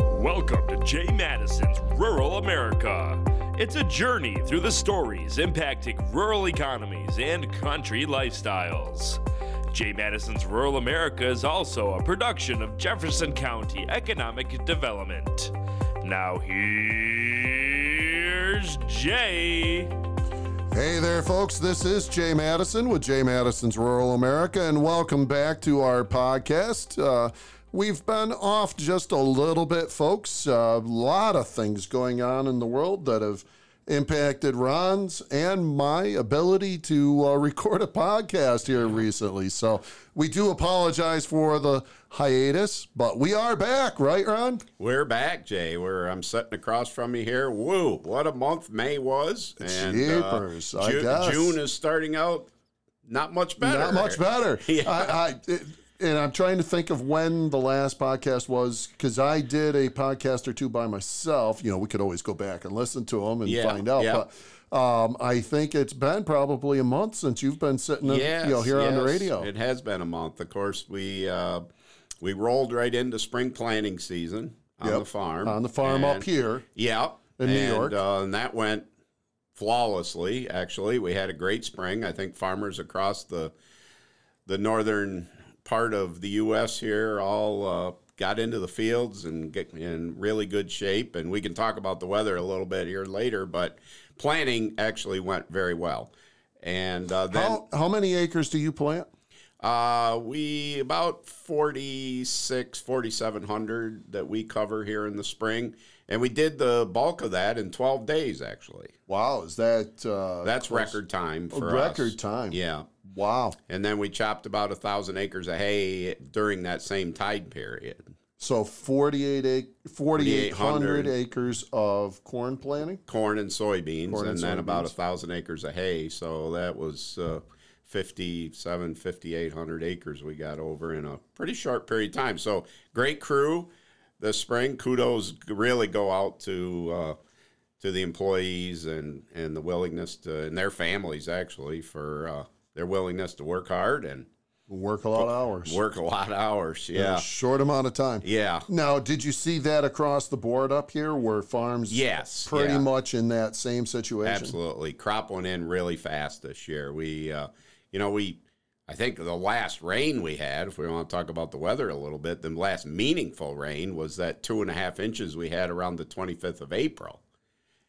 Welcome to Jay Matteson's Rural America. It's a journey through the stories impacting rural economies and country lifestyles. Jay Matteson's Rural America is also a production of Jefferson County Economic Development. Now, here's Jay. Hey there, folks. This is Jay Matteson with Jay Matteson's Rural America, and welcome back to our podcast. Uh, we've been off just a little bit, folks. A uh, lot of things going on in the world that have impacted Ron's and my ability to uh, record a podcast here recently. So we do apologize for the hiatus, but we are back, right, Ron? We're back, Jay. We're I'm sitting across from you here. Woo! What a month May was, and Jeepers, uh, June, June is starting out not much better. Not much better. yeah. I, I, and I'm trying to think of when the last podcast was because I did a podcast or two by myself. You know, we could always go back and listen to them and yeah, find out. Yeah. But um, I think it's been probably a month since you've been sitting, yes, you know, here yes, on the radio. It has been a month. Of course, we uh, we rolled right into spring planting season on yep. the farm. On the farm and, up here. Yeah, in New York, uh, and that went flawlessly. Actually, we had a great spring. I think farmers across the the northern part of the U.S. here all uh, got into the fields and get in really good shape. And we can talk about the weather a little bit here later, but planting actually went very well. And uh, then, how, how many acres do you plant? Uh, we about 46, 4,700 that we cover here in the spring. And we did the bulk of that in 12 days, actually. Wow. Is that, uh, that's record time for record us. time. Yeah. Wow. And then we chopped about a thousand acres of hay during that same tide period. So 48 4,800 acres of corn planting? Corn and soybeans, corn and, and then about a thousand acres of hay. So that was uh, 57, 5,800 acres we got over in a pretty short period of time. So great crew this spring. Kudos really go out to uh, to the employees and, and the willingness to, and their families actually for uh, their willingness to work hard and work a lot of hours. Work a lot of hours, yeah. short amount of time. Yeah. Now, did you see that across the board up here where farms yes, pretty yeah. much in that same situation? Absolutely. Crop went in really fast this year. We uh, you know, we I think the last rain we had, if we want to talk about the weather a little bit, the last meaningful rain was that two and a half inches we had around the 25th of April.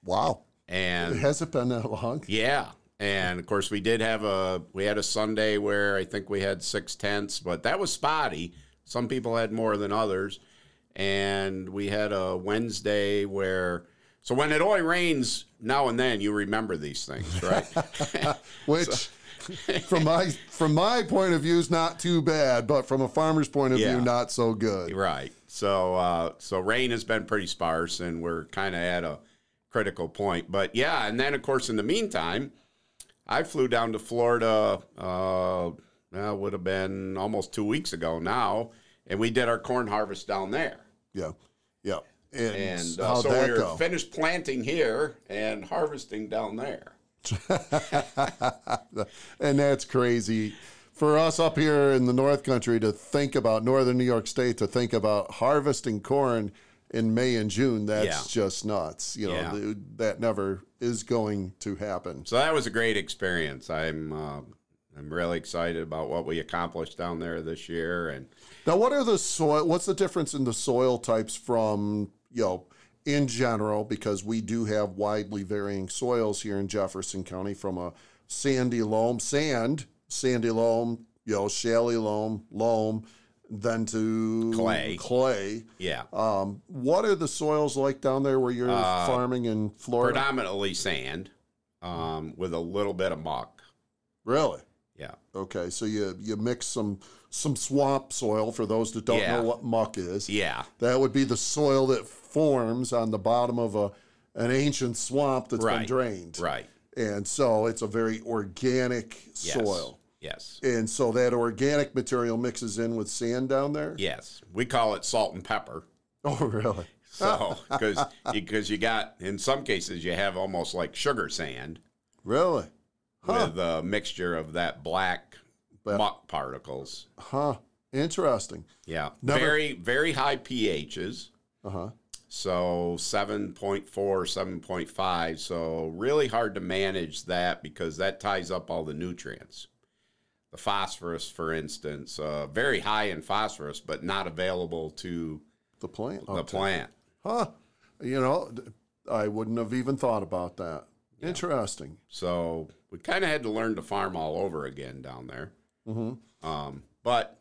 Wow. And has it been that long? Yeah. And of course, we did have a we had a Sunday where I think we had six tenths, but that was spotty. Some people had more than others, and we had a Wednesday where. So when it only rains now and then, you remember these things, right? Which. So, from my from my point of view is not too bad, but from a farmer's point of yeah. view, not so good. Right. So uh, so rain has been pretty sparse, and we're kind of at a critical point. But yeah, and then of course in the meantime, I flew down to Florida. Uh, that would have been almost two weeks ago now, and we did our corn harvest down there. Yeah, yeah. And, and uh, so we were go? finished planting here and harvesting down there. and that's crazy for us up here in the North Country to think about Northern New York State to think about harvesting corn in May and June. That's yeah. just nuts. You know yeah. that never is going to happen. So that was a great experience. I'm. Uh, I'm really excited about what we accomplished down there this year. And now, what are the soil? What's the difference in the soil types from you know in general, because we do have widely varying soils here in Jefferson County from a sandy loam, sand, sandy loam, you know, shaly loam, loam, then to clay. Clay. Yeah. Um, what are the soils like down there where you're uh, farming in Florida? Predominantly sand, um, with a little bit of muck. Really? Yeah. Okay, so you you mix some some swamp soil for those that don't yeah. know what muck is. Yeah. That would be the soil that forms on the bottom of a an ancient swamp that's right. been drained. Right. And so it's a very organic yes. soil. Yes. And so that organic material mixes in with sand down there? Yes. We call it salt and pepper. Oh, really? So, because because you got in some cases you have almost like sugar sand. Really? Huh. With a mixture of that black but, muck particles. Huh. Interesting. Yeah. Never, very very high pHs. Uh-huh. So 7.4, 7.5. So really hard to manage that because that ties up all the nutrients. The phosphorus, for instance, uh, very high in phosphorus, but not available to The plant. the plant. Huh. You know, I wouldn't have even thought about that. Interesting. So we kind of had to learn to farm all over again down there. Mm-hmm. Um, but,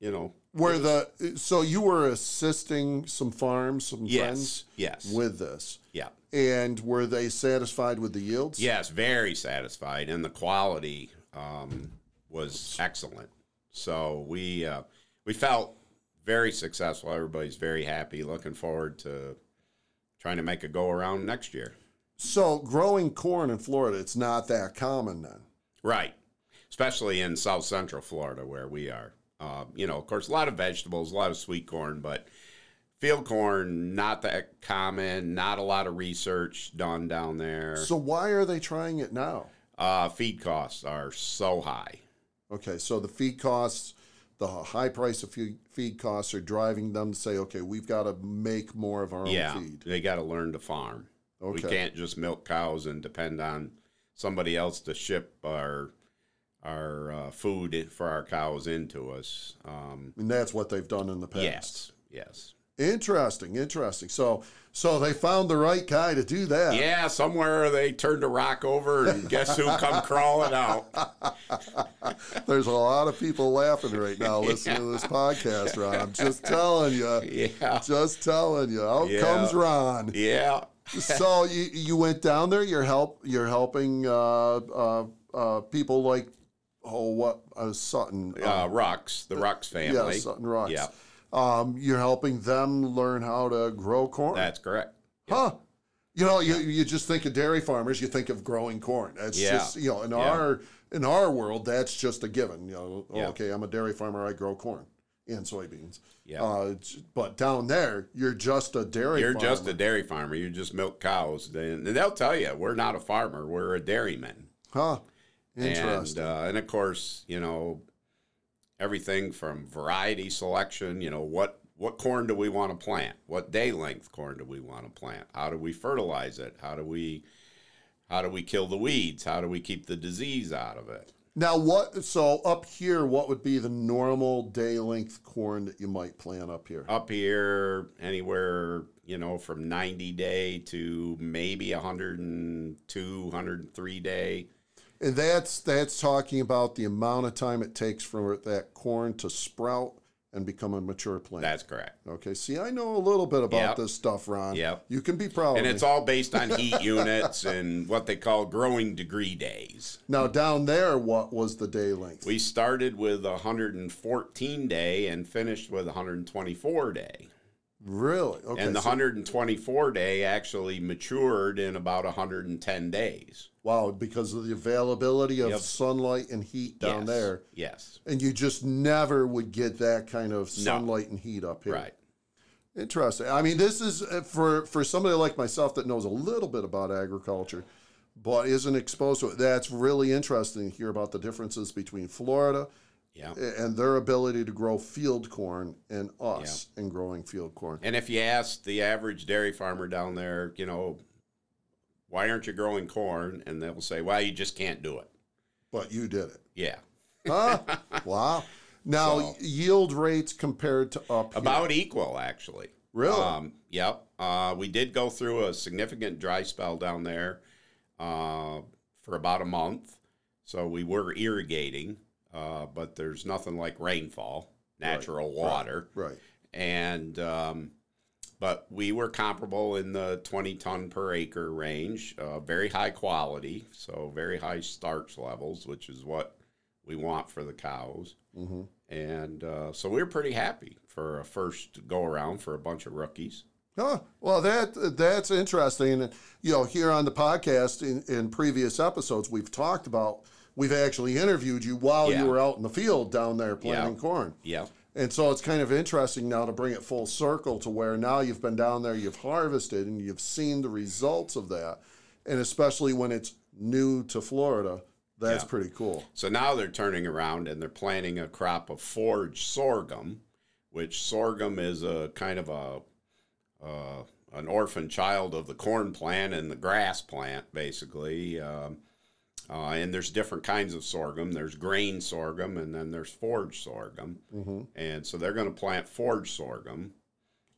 you know, Where the so you were assisting some farms, some friends yes, yes, with this, yeah. and were they satisfied with the yields? Yes, very satisfied, and the quality um, was excellent. So we uh, we felt very successful. Everybody's very happy. Looking forward to trying to make a go around next year. So growing corn in Florida, it's not that common then. Right, especially in South Central Florida where we are. Uh, you know, of course, a lot of vegetables, a lot of sweet corn, but field corn not that common. Not a lot of research done down there. So why are they trying it now? Uh, feed costs are so high. Okay, so the feed costs, the high price of feed, costs are driving them to say, okay, we've got to make more of our yeah, own feed. they got to learn to farm. We can't just milk cows and depend on somebody else to ship our our uh, food for our cows into us. Um, And that's what they've done in the past. yes, yes, Interesting, interesting. So so they found the right guy to do that. yeah. Somewhere they turned a rock over, and guess who come crawling out? There's a lot of people laughing right now listening to this podcast, Ron. I'm just telling you. Yeah, Just telling you. Out Yeah. comes Ron. yeah. so you you went down there. You're help. You're helping uh, uh, uh, people like oh what uh, Sutton. Uh, Rux, the Rux yeah. Sutton Rocks. Yeah. Um, you're helping them learn how to grow corn. That's correct. Huh. You know, you, you just think of dairy farmers, you think of growing corn. That's Yeah. just you know, in Yeah. our in our world, that's just a given. You know, oh, Yeah. okay, I'm a dairy farmer, I grow corn and soybeans. Yeah. Uh, but down there, you're just a dairy. You're farmer. just a dairy farmer. You just milk cows. And they'll tell you, we're not a farmer. We're a dairyman. huh. And, Interesting. uh, and of course, you know, everything from variety selection, you know, what, what corn do we want to plant? What day length corn do we want to plant? How do we fertilize it? How do we, how do we kill the weeds? How do we keep the disease out of it? now, what? So up here, what would be the normal day length corn that you might plant up here? Up here, anywhere, you know, from 90 day to maybe 102, 103 day. And that's that's talking about the amount of time it takes for that corn to sprout and become a mature plant. That's correct. Okay, see, I know a little bit about Yep. this stuff, Ron. Yep. You can be proud And it's me. all based on heat units and what they call growing degree days. now, down there, what was the day length? We started with 114 day and finished with 124 day. Really? Okay. and the so- 124 day actually matured in about 110 days. wow, because of the availability of Yep. sunlight and heat down Yes. there. Yes. And you just never would get that kind of No. sunlight and heat up here. Right. Interesting. I mean, this is uh, for for somebody like myself that knows a little bit about agriculture, but isn't exposed to it. That's really interesting to hear about the differences between Florida Yeah. and their ability to grow field corn and us in growing field corn. And if you ask the average dairy farmer down there, you know, why aren't you growing corn? And they'll say, well, you just can't do it. But you did it. Yeah. Huh? wow. Now So- yield rates compared to up here. About equal, actually. Really? Um, yep. Uh, we did go through a significant dry spell down there uh, for about a month. So we were irrigating, uh, but there's nothing like rainfall, natural water. right. And, um, but we were comparable in the 20 ton per acre range, uh, very high quality, so very high starch levels, which is what we want for the cows. hmm And uh, so we were pretty happy for a first go around for a bunch of rookies. Huh. Well, that that's interesting. You know, here on the podcast in, in previous episodes, we've talked about we've actually interviewed you while Yeah. you were out in the field down there planting Yeah. corn. Yeah. And so it's kind of interesting now to bring it full circle to where now you've been down there, you've harvested, and you've seen the results of that. And especially when it's new to Florida, that's Yeah. pretty cool. So now they're turning around and they're planting a crop of forage sorghum, which sorghum is a kind of a, uh, an orphan child of the corn plant and the grass plant, basically. Um, uh, and there's different kinds of sorghum. There's grain sorghum, and then there's forage sorghum. Mm-hmm. And so they're going to plant forage sorghum,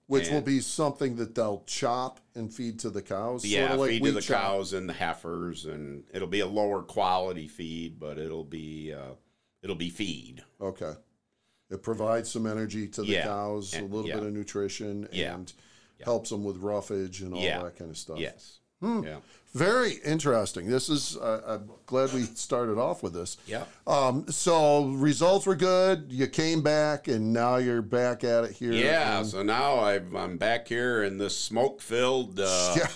which will be something that they'll chop and feed to the cows. Yeah, like feed to the chop. cows and the heifers, and it'll be a lower quality feed, but it'll be uh, it'll be feed. Okay. It provides some energy to the Yeah, cows, a little yeah. bit of nutrition, Yeah. and helps them with roughage and all that kind of stuff. Yes. Hmm. Yeah. Very interesting. This is, uh, I'm glad we started off with this. Yeah. Um, so results were good. You came back, and now you're back at it here. Yeah. and- So now I've, I'm back here in this smoke filled. Uh, yeah.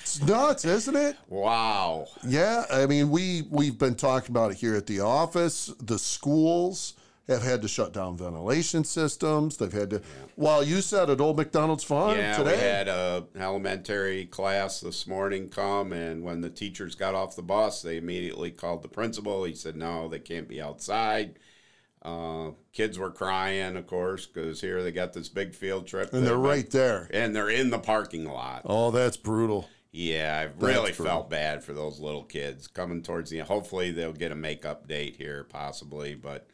It's nuts, isn't it? Wow. Yeah, I mean, we we've been talking about it here at the office. The schools have had to shut down ventilation systems. They've had to. Well, you said at Old McDonald's Farm Yeah, today. we had a elementary class this morning come, and when the teachers got off the bus, they immediately called the principal. He said, "No, they can't be outside." Uh, kids were crying, of course, because here they got this big field trip, and they're been- right there. and they're in the parking lot. Oh, that's brutal. Yeah, I really That's felt bad for those little kids coming towards the. Hopefully, they'll get a makeup date here, possibly. But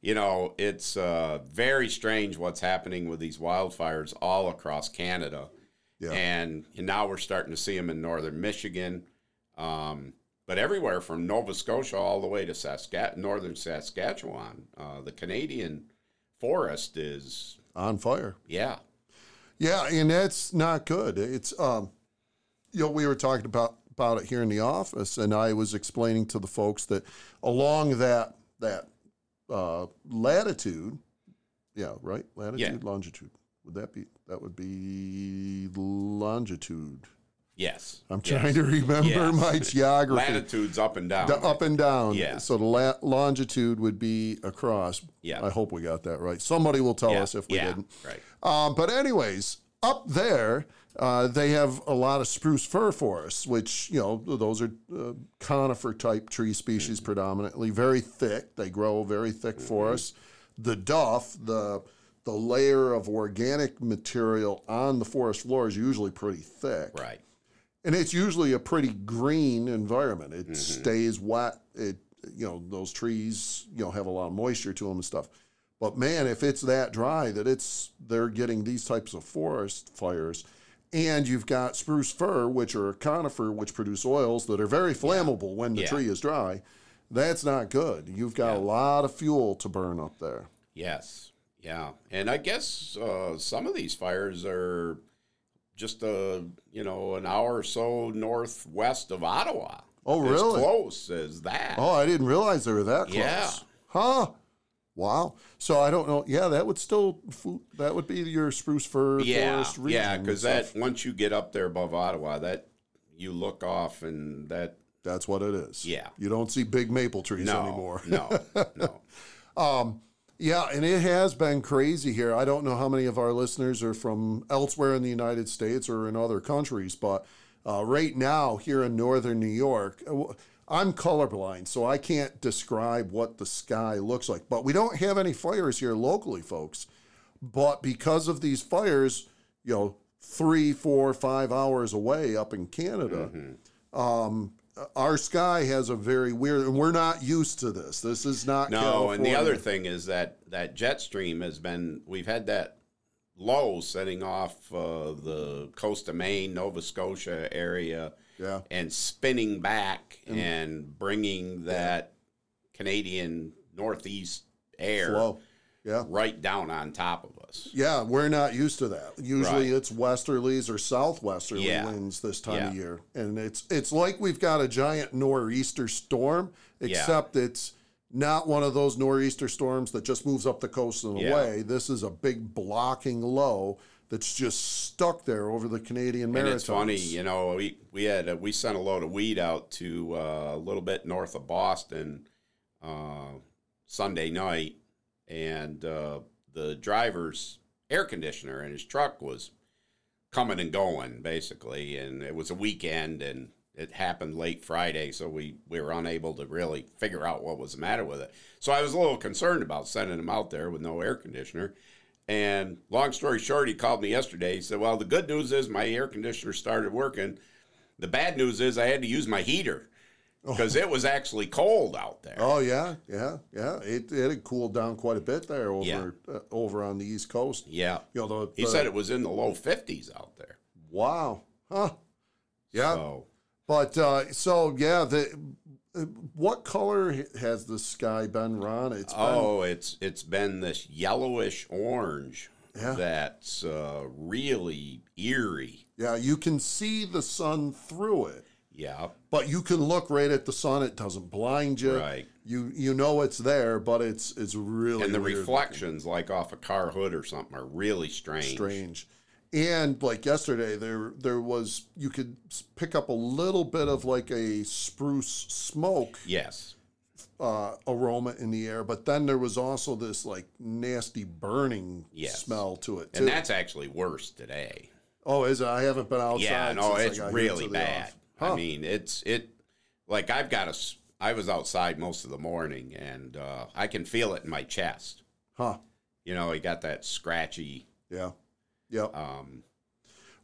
you know, it's uh, very strange what's happening with these wildfires all across Canada, Yeah. and, now we're starting to see them in northern Michigan, um, but everywhere from Nova Scotia all the way to Saskat- northern Saskatchewan. Uh, the Canadian forest is On fire. yeah, Yeah, and that's not good. It's um, you know, we were talking about about it here in the office, and I was explaining to the folks that along that that uh, latitude, yeah, right, latitude, longitude. Would that be that would be longitude? yes. I'm yes. trying to remember Yes. my geography. Latitudes up and down. The up and down. Yeah. So the la- longitude would be across. Yeah. I hope we got that right. Somebody will tell yeah. us if we yeah. didn't. Right. Um, but anyways, up there, uh, they have a lot of spruce fir forests, which you know those are uh, conifer type tree species predominantly, very thick. They grow very thick forests. The duff, the the layer of organic material on the forest floor is usually pretty thick, Right. and it's usually a pretty green environment. It stays wet. It you know those trees you know have a lot of moisture to them and stuff. But man, if it's that dry that it's they're getting these types of forest fires, and you've got spruce fir, which are conifer, which produce oils that are very flammable when the Yeah. tree is dry. That's not good. You've got a lot of fuel to burn up there. Yes. Yeah. And I guess uh, some of these fires are just a you know an hour or so northwest of Ottawa. Oh, As really? close as that. Oh, I didn't realize they were that close. Yeah. Huh. Wow. So I don't know. Yeah, that would still that would be your spruce fir yeah. forest region. Yeah. Because that once you get up there above Ottawa, that you look off and that that's what it is. Yeah. You don't see big maple trees no anymore. no no. Yeah, and it has been crazy here. I don't know how many of our listeners are from elsewhere in the United States or in other countries, but uh, right now here in northern New York, uh, I'm colorblind, so I can't describe what the sky looks like. But we don't have any fires here locally, folks. But because of these fires, you know, three, four, five hours away up in Canada, um, our sky has a very weird, and we're not used to this. This is not No, and the other thing is that that jet stream has been. We've had that low setting off uh, the coast of Maine, Nova Scotia area, Yeah. and spinning back and bringing that Canadian northeast air flow. Yeah. right down on top of us. Yeah, we're not used to that. Usually Right. it's westerlies or southwesterly Yeah. winds this time of year. And it's it's like we've got a giant nor'easter storm, except it's not one of those nor'easter storms that just moves up the coast and Yeah. away. This is a big blocking low that's just stuck there over the Canadian And it's funny, you know, we we had a, we sent a load of weed out to uh, a little bit north of Boston uh, Sunday night, and uh, the driver's air conditioner in his truck was coming and going basically, and it was a weekend, and it happened late Friday, so we we were unable to really figure out what was the matter with it. So I was a little concerned about sending him out there with no air conditioner. And long story short, he called me yesterday. He said, "Well, the good news is my air conditioner started working. The bad news is I had to use my heater because oh. it was actually cold out there." Oh yeah, yeah, yeah. It it had cooled down quite a bit there over yeah. uh, over on the East Coast. Yeah, you know, the, he said it was in the low fifties out there. Wow, huh? Yeah. So, but uh, so yeah, the what color has the sky been, Ron? It's been, oh, it's it's been this yellowish orange yeah. that's uh, really eerie. Yeah, you can see the sun through it. Yeah, but you can look right at the sun; it doesn't blind you. Right. You you know it's there, but it's it's really and the reflections, looking. like off a car hood or something, are really strange. Strange and like yesterday there there was you could pick up a little bit of like a spruce smoke yes. uh, aroma in the air but then there was also this like nasty burning yes. smell to it too. and that's actually worse today. Oh is it? I haven't been outside yeah no it's really bad. huh. i mean it's it like i've got a i was outside most of the morning and uh, i can feel it in my chest. Huh. You know you got that scratchy yeah Yep. Um,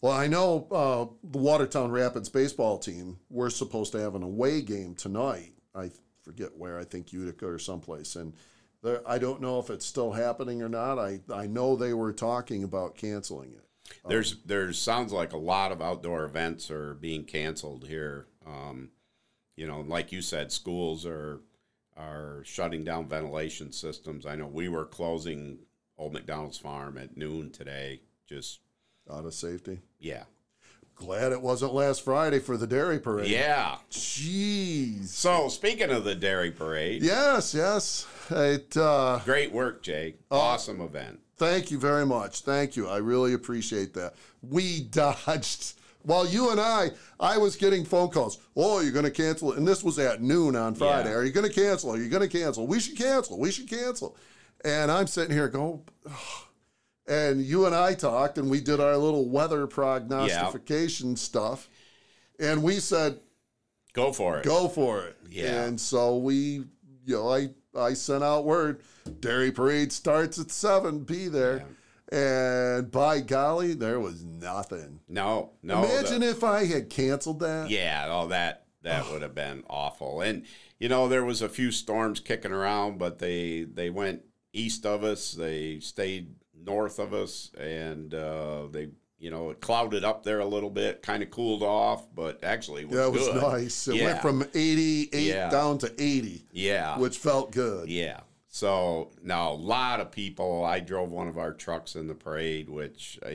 well, I know uh, the Watertown Rapids baseball team. We're supposed to have an away game tonight. I forget where. I think Utica or someplace. And there, I don't know if it's still happening or not. I I know they were talking about canceling it. There's um, there's sounds like a lot of outdoor events are being canceled here. Um, you know, like you said, schools are are shutting down ventilation systems. I know we were closing Old McDonald's Farm at noon today just out of safety. Yeah. Glad it wasn't last Friday for the dairy parade. Yeah. Jeez. So speaking of the dairy parade. Yes, yes. It uh, great work, Jake. Uh, awesome event. Thank you very much. Thank you. I really appreciate that. We dodged while you and I, I was getting phone calls. Oh, you're going to cancel it, and this was at noon on Friday. Yeah. Are you going to cancel? Are you going to cancel? We should cancel. We should cancel. And I'm sitting here going, oh, and you and I talked and we did our little weather prognostication yeah. stuff. And we said, Go for it. Go for it. Yeah. And so we, you know, I, I sent out word Dairy Parade starts at 7, be there. Yeah. And by golly, there was nothing. No, no. Imagine the, if I had canceled that. Yeah, oh, that that would have been awful. And you know, there was a few storms kicking around, but they they went east of us. They stayed north of us, and uh, they you know, it clouded up there a little bit, kind of cooled off, but actually it was Yeah, it was good. nice. It yeah. went from 88 yeah. down to 80. Yeah. Which felt good. Yeah. So, now a lot of people. I drove one of our trucks in the parade, which uh,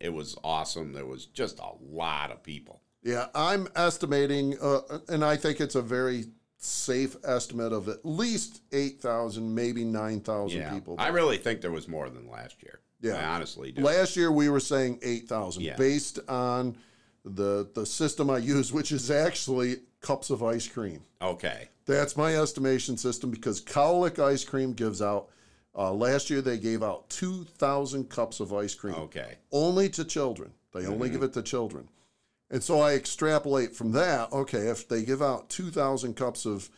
it was awesome. There was just a lot of people. Yeah, I'm estimating, uh, and I think it's a very safe estimate of at least 8,000, maybe 9,000 yeah. people. I really think there was more than last year. Yeah. I honestly do. Last year we were saying 8,000 yeah. based on the the system I use, which is actually cups of ice cream. Okay. That's my estimation system because Cowlick Ice Cream gives out. Uh, last year they gave out 2,000 cups of ice cream. Okay. Only to children. They only mm-hmm. give it to children. And so I extrapolate from that. Okay, if they give out 2,000 cups of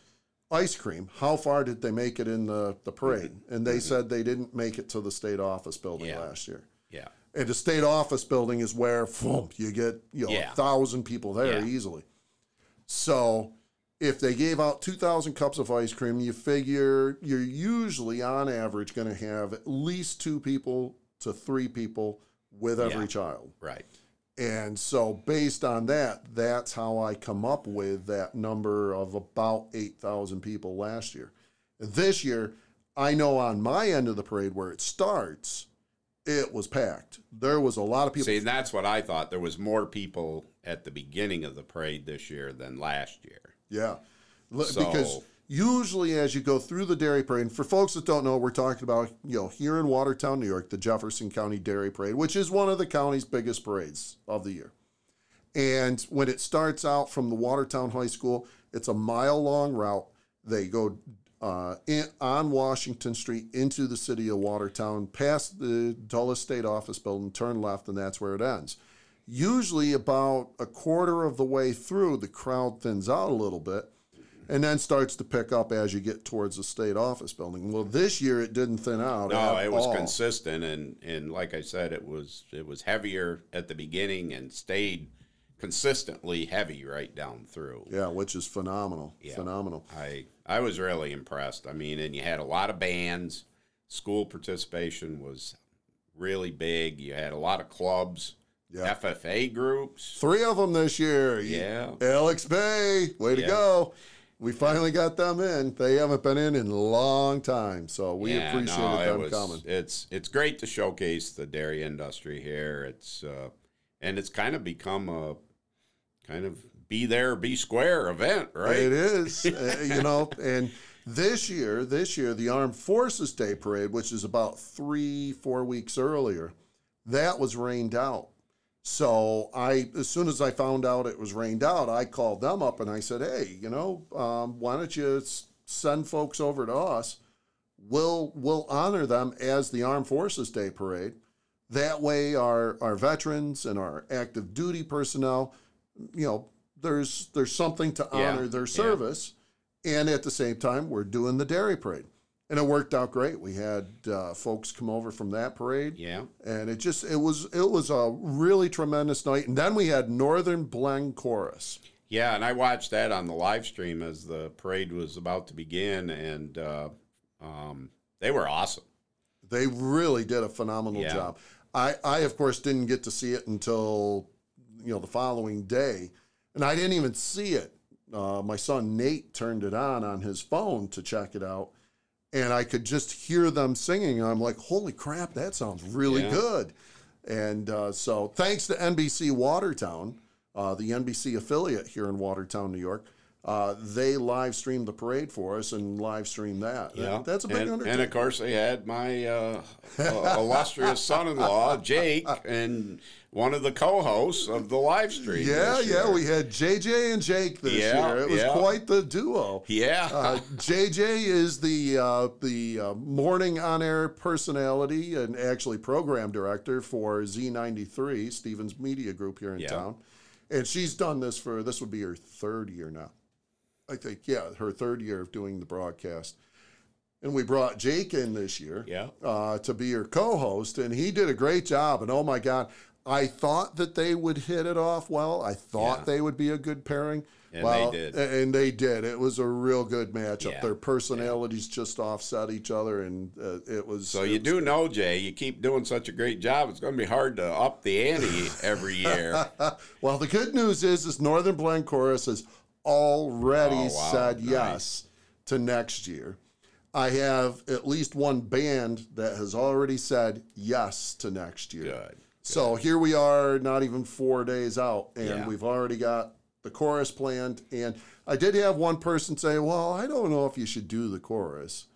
ice cream, how far did they make it in the, the parade? Mm-hmm. And they mm-hmm. said they didn't make it to the state office building yeah. last year. Yeah. And the state office building is where you get you know, yeah. a thousand people there yeah. easily. So if they gave out 2,000 cups of ice cream, you figure you're usually on average going to have at least two people to three people with every child. Right. And so, based on that, that's how I come up with that number of about 8,000 people last year. This year, I know on my end of the parade where it starts, it was packed. There was a lot of people. See, that's what I thought. There was more people at the beginning of the parade this year than last year. Yeah. So, because usually as you go through the dairy parade, and for folks that don't know, we're talking about, you know, here in Watertown, New York, the Jefferson County Dairy Parade, which is one of the county's biggest parades of the year. And when it starts out from the Watertown High School, it's a mile long route. They go uh, in, on Washington Street into the city of Watertown, past the Dulles State Office building, turn left, and that's where it ends. Usually, about a quarter of the way through, the crowd thins out a little bit and then starts to pick up as you get towards the state office building. Well, this year it didn't thin out. No, it was all. consistent, and and like I said, it was it was heavier at the beginning and stayed consistently heavy right down through. Yeah, which is phenomenal. Yeah. Phenomenal. I I was really impressed. I mean, and you had a lot of bands. School participation was really big. You had a lot of clubs, Yeah. FFA groups. Three of them this year. Yeah. Alex Bay, way to go. We finally got them in. They haven't been in in a long time, so we Yeah, appreciated no, it them was- coming. It's it's great to showcase the dairy industry here. It's uh, and it's kind of become a kind of be there, be square event, right? It is, uh, you know, and this year, this year, the Armed Forces Day Parade, which is about three, four weeks earlier, that was rained out. So I, as soon as I found out it was rained out, I called them up and I said, "Hey, you know, um, why don't you send folks over to us? We'll we'll honor them as the Armed Forces Day Parade. That way, our our veterans and our active duty personnel, you know, there's there's something to Yeah, honor their yeah. service, and at the same time, we're doing the dairy parade, and it worked out great. We had uh, folks come over from that parade, Yeah. and it just it was it was a really tremendous night. And then we had Northern Blend Chorus. Yeah, and I watched that on the live stream as the parade was about to begin, and uh, um, they were awesome. They really did a phenomenal Yeah. job. I, I of course didn't get to see it until you know the following day, and I didn't even see it. Uh, my son Nate turned it on on his phone to check it out, and I could just hear them singing. And I'm like, "Holy crap, that sounds really Yeah. good!" And uh, so, thanks to NBC Watertown, uh, the NBC affiliate here in Watertown, New York, uh, they live streamed the parade for us and live streamed that. Yeah, that's a big and, undertaking. and of course they had my uh, uh, illustrious son-in-law Jake and one of the co-hosts of the live stream. Yeah, yeah, we had JJ and Jake this Yeah, year. It was yeah. quite the duo. yeah. Uh, JJ is the uh, the uh, morning on air personality and actually program director for Z93, Stephens Media Group here in Yeah. town, and she's done this for this would be her third year now. I think yeah, her third year of doing the broadcast. And we brought Jake in this year Yeah. uh, to be your co-host, and he did a great job. And oh my God, I thought that they would hit it off well. I thought Yeah. they would be a good pairing. And well, they did. And they did. It was a real good matchup. Yeah. Their personalities just offset each other, and uh, it was. So it you was- do know, Jay, you keep doing such a great job. It's going to be hard to up the ante every year. Well, the good news is, is Northern Blend Chorus has already Oh, wow. said Nice. yes to next year. I have at least one band that has already said yes to next year. Good. So here we are, not even four days out, and Yeah. we've already got the chorus planned. And I did have one person say, "Well, I don't know if you should do the chorus."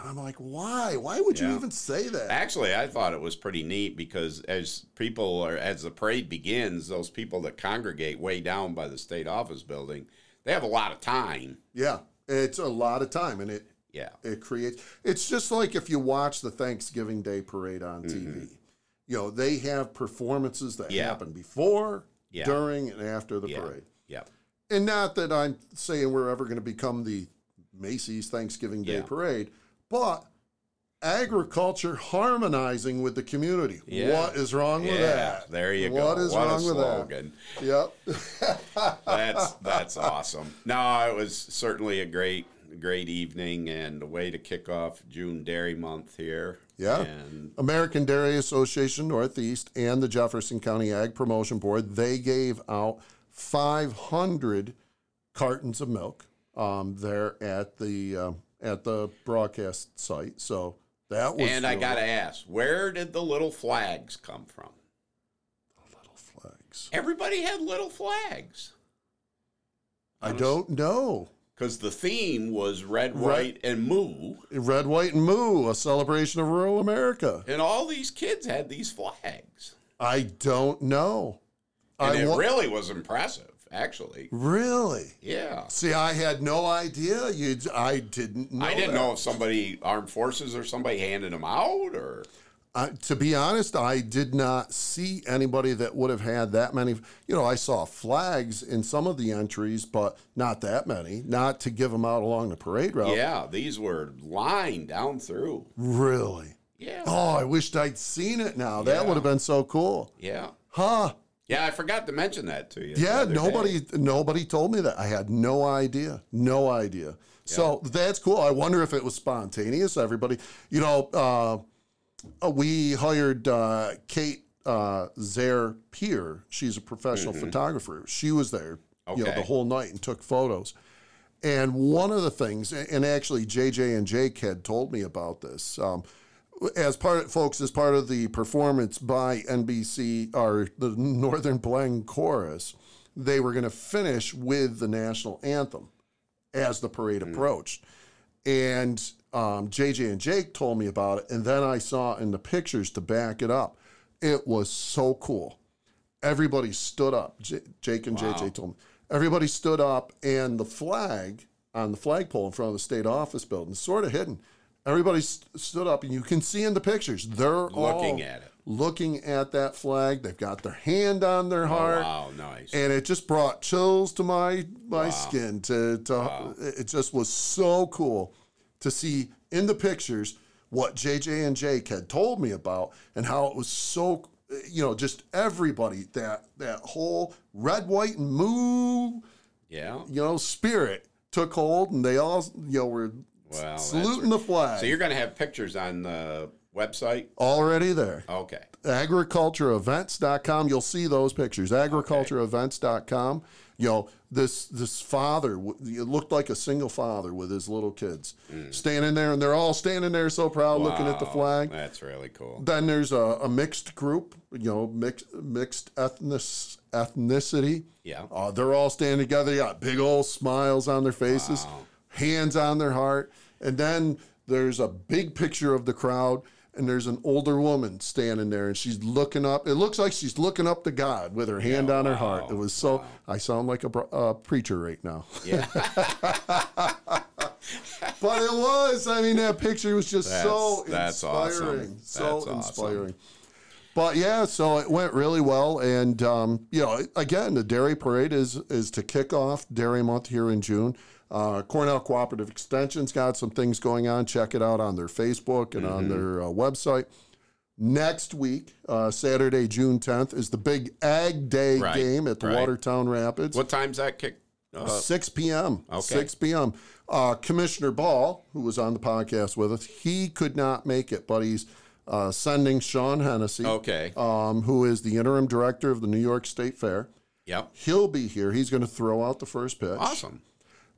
And I'm like, "Why? Why would you even say that?" Actually, I thought it was pretty neat because as people are, as the parade begins, those people that congregate way down by the state office building, they have a lot of time. Yeah, it's a lot of time, and it Yeah. it creates. It's just like if you watch the Thanksgiving Day parade on TV. You know, they have performances that Mm-hmm. Yeah. happen before, Yeah. during, and after the Yeah. parade. Yeah. And not that I'm saying we're ever going to become the Macy's Thanksgiving Day Yeah. parade, but agriculture harmonizing with the community. Yeah. What is wrong with Yeah, that? there you What go. is what wrong a with that? Yep. That's that's awesome. No, it was certainly a great great evening and a way to kick off June Dairy Month here. Yeah. And American Dairy Association Northeast and the Jefferson County Ag Promotion Board, they gave out 500 cartons of milk um, there at the um, at the broadcast site. So that was and I got to ask, where did the little flags come from? The little flags. Everybody had little flags. I don't know. Because the theme was red, white, and moo. Red, white, and moo, a celebration of rural America. And all these kids had these flags. I don't know. And I it wa- really was impressive, actually. really. Yeah. See, I had no idea. You, I didn't know. I didn't that. know if somebody, armed forces or somebody handed them out or. Uh, to be honest, I did not see anybody that would have had that many. You know, I saw flags in some of the entries, but not that many. Not to give them out along the parade route. Yeah, these were lined down through. Really? Yeah. Oh, I wished I'd seen it now. That Yeah. would have been so cool. Yeah. Huh? Yeah, I forgot to mention that to you. Yeah, nobody day. nobody told me that. I had no idea. No idea. So that's cool. I wonder if it was spontaneous. Everybody, you know, uh, uh, we hired uh, Kate uh, Zare Peer. She's a professional photographer. She was there, you know, Mm-hmm. The whole night and took photos. And one of the things, and actually JJ and Jake had told me about this. Um, as part of, folks, as part of the performance by NBC or the Northern Blend Chorus, they were going to finish with the national anthem as the parade approached. And um, JJ and Jake told me about it, and then I saw in the pictures to back it up. It was so cool. Everybody stood up. J- Jake and JJ told me. Everybody stood up, and the flag on the flagpole in front of the state office building, sort of hidden. Everybody st- stood up, and you can see in the pictures they're Looking at it. looking at that flag. They've got their hand on their oh, heart Wow, nice. and it just brought chills to my my skin to, to it just was so cool to see in the pictures what JJ and Jake had told me about and how it was so you know just everybody that that whole red white and moo yeah. you know spirit took hold and they all you know were Well, saluting the flag. So you're going to have pictures on the website? already there. Okay. agricultureevents.com you'll see those pictures. Agricultureevents.com you know this this father it looked like a single father with his little kids. Standing there and they're all standing there so proud looking at the flag. That's really cool. then there's a, a mixed group you know mixed mixed ethnic ethnicity. Yeah. uh, they're all standing together. They got big old smiles on their faces. Wow. hands on their heart and then there's a big picture of the crowd and there's an older woman standing there and she's looking up. It looks like she's looking up to god with her hand on her heart. It was so i sound like a uh, preacher right now. Yeah. but it was i mean that picture was just so That's- that's awesome. inspiring so That's awesome. inspiring. But yeah so it went really well and um, you know again the dairy parade is is to kick off dairy month here in june uh, cornell cooperative extension's got some things going on check it out on their facebook and Mm-hmm. on their uh, website next week uh, saturday june 10th is the big ag day Right, game at the right. watertown rapids what time's that kick? Uh, 6 p.m. Okay. 6 p.m. Uh, Commissioner Ball, who was on the podcast with us, he could not make it, but he's uh, sending Sean Hennessy, okay. um, who is the interim director of the New York State Fair. Yep. He'll be here. He's going to throw out the first pitch. Awesome.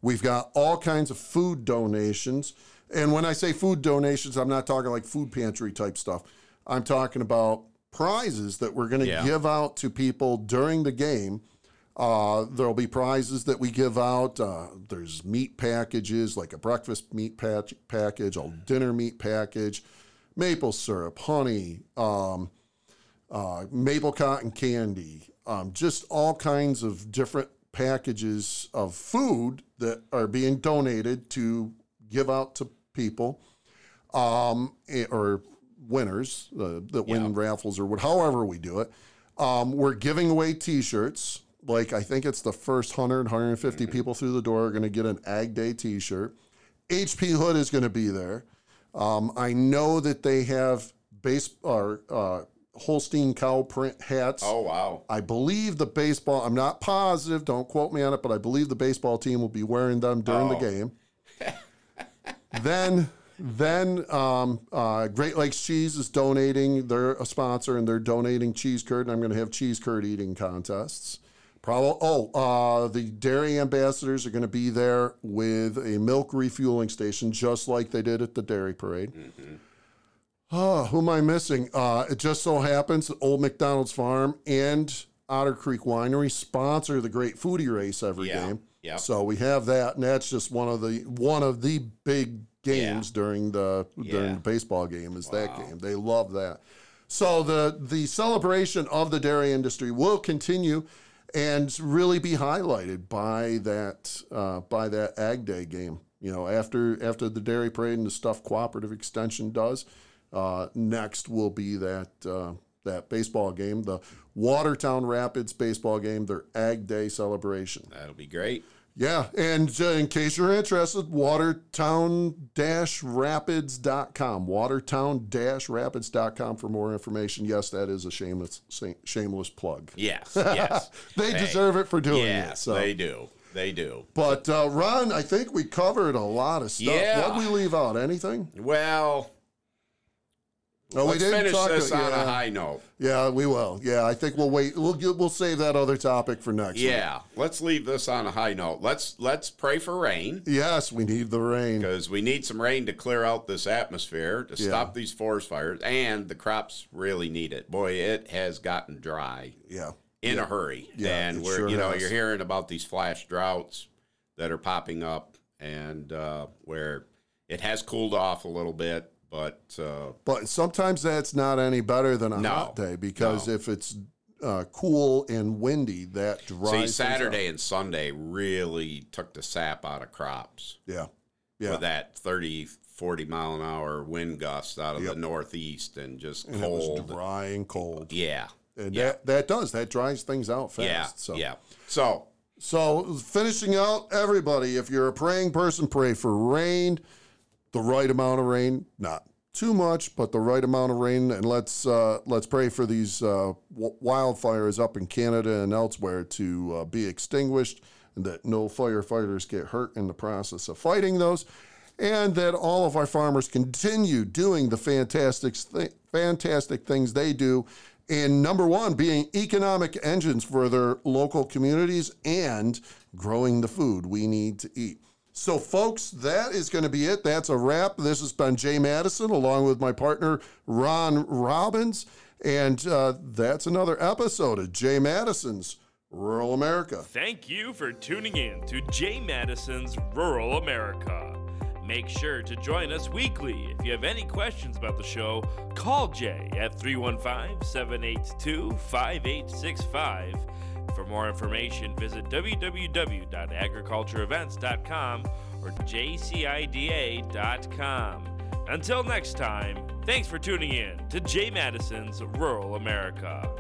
We've got all kinds of food donations. And when I say food donations, I'm not talking like food pantry type stuff. I'm talking about prizes that we're going to Yeah. give out to people during the game. Uh, there'll be prizes that we give out. Uh, there's meat packages, like a breakfast meat package, a dinner meat package, maple syrup, honey, um, uh, maple cotton candy, um, just all kinds of different packages of food that are being donated to give out to people um, eh, or winners uh, that win raffles or what, however we do it. Um, we're giving away T-shirts. Like I think it's the first 100, 150 people through the door are going to get an Ag Day T-shirt. HP Hood is going to be there. Um, I know that they have base or uh, Holstein cow print hats. Oh wow. I believe the baseball. I'm not positive. Don't quote me on it, but I believe the baseball team will be wearing them during the Oh. game. then, then um, uh, Great Lakes Cheese is donating. They're a sponsor, and they're donating cheese curd. And I'm going to have cheese curd eating contests. Probably. Oh, uh, the dairy ambassadors are going to be there with a milk refueling station, just like they did at the dairy parade. Oh, who am I missing? Uh, it just so happens that Old McDonald's Farm and Otter Creek Winery sponsor the Great Foodie Race every Yeah, game. yeah. So we have that, and that's just one of the one of the big games during the during the baseball game is that game. They love that. So the the celebration of the dairy industry will continue and really be highlighted by that uh, by that Ag Day game. You know, after after the dairy parade and the stuff Cooperative Extension does, Uh, next will be that uh, that baseball game, the Watertown Rapids baseball game, their Ag Day celebration. That'll be great. Yeah, and uh, in case you're interested, watertown-rapids.com. Watertown-rapids.com for more information. Yes, that is a shameless shameless plug. Yes, yes. they hey, deserve it for doing yes, it. So. they do. They do. But uh, Ron, I think we covered a lot of stuff. Yeah. What did we leave out? Anything? Well, no, Let's we didn't finish talk, this on yeah. a high note. Yeah, we will. Yeah, I think we'll wait. We'll we'll save that other topic for next. Yeah, week. let's leave this on a high note. Let's let's pray for rain. Yes, we need the rain because we need some rain to clear out this atmosphere to yeah. stop these forest fires, and the crops really need it. Boy, it has gotten dry. Yeah, in yeah. a hurry. Yeah, and we're sure you know has. you're hearing about these flash droughts that are popping up, and uh, where it has cooled off a little bit but uh, but sometimes that's not any better than a no, hot day because no. if it's uh, cool and windy, that dries. See, Saturday and Sunday really took the sap out of crops. Yeah, yeah. With that 30, 40 mile an hour wind gust out of yep. the northeast and just and cold, it was dry and cold. Yeah, and yeah. that that does that dries things out fast. Yeah, so. yeah. So so finishing out, everybody, if you're a praying person, pray for rain the right amount of rain, not too much, but the right amount of rain. And let's uh, let's pray for these uh, wildfires up in Canada and elsewhere to uh, be extinguished, and that no firefighters get hurt in the process of fighting those, and that all of our farmers continue doing the fantastic th- fantastic things they do. And number one, being economic engines for their local communities and growing the food we need to eat. So, folks, that is going to be it. That's a wrap. This has been Jay Matteson along with my partner, Ron Robbins. And uh, that's another episode of Jay Matteson's Rural America. Thank you for tuning in to Jay Matteson's Rural America. Make sure to join us weekly. If you have any questions about the show, call Jay at 315 782 5865 for more information, visit www.agricultureevents.com or jcida.com. Until next time, thanks for tuning in to Jay Matteson's Rural America.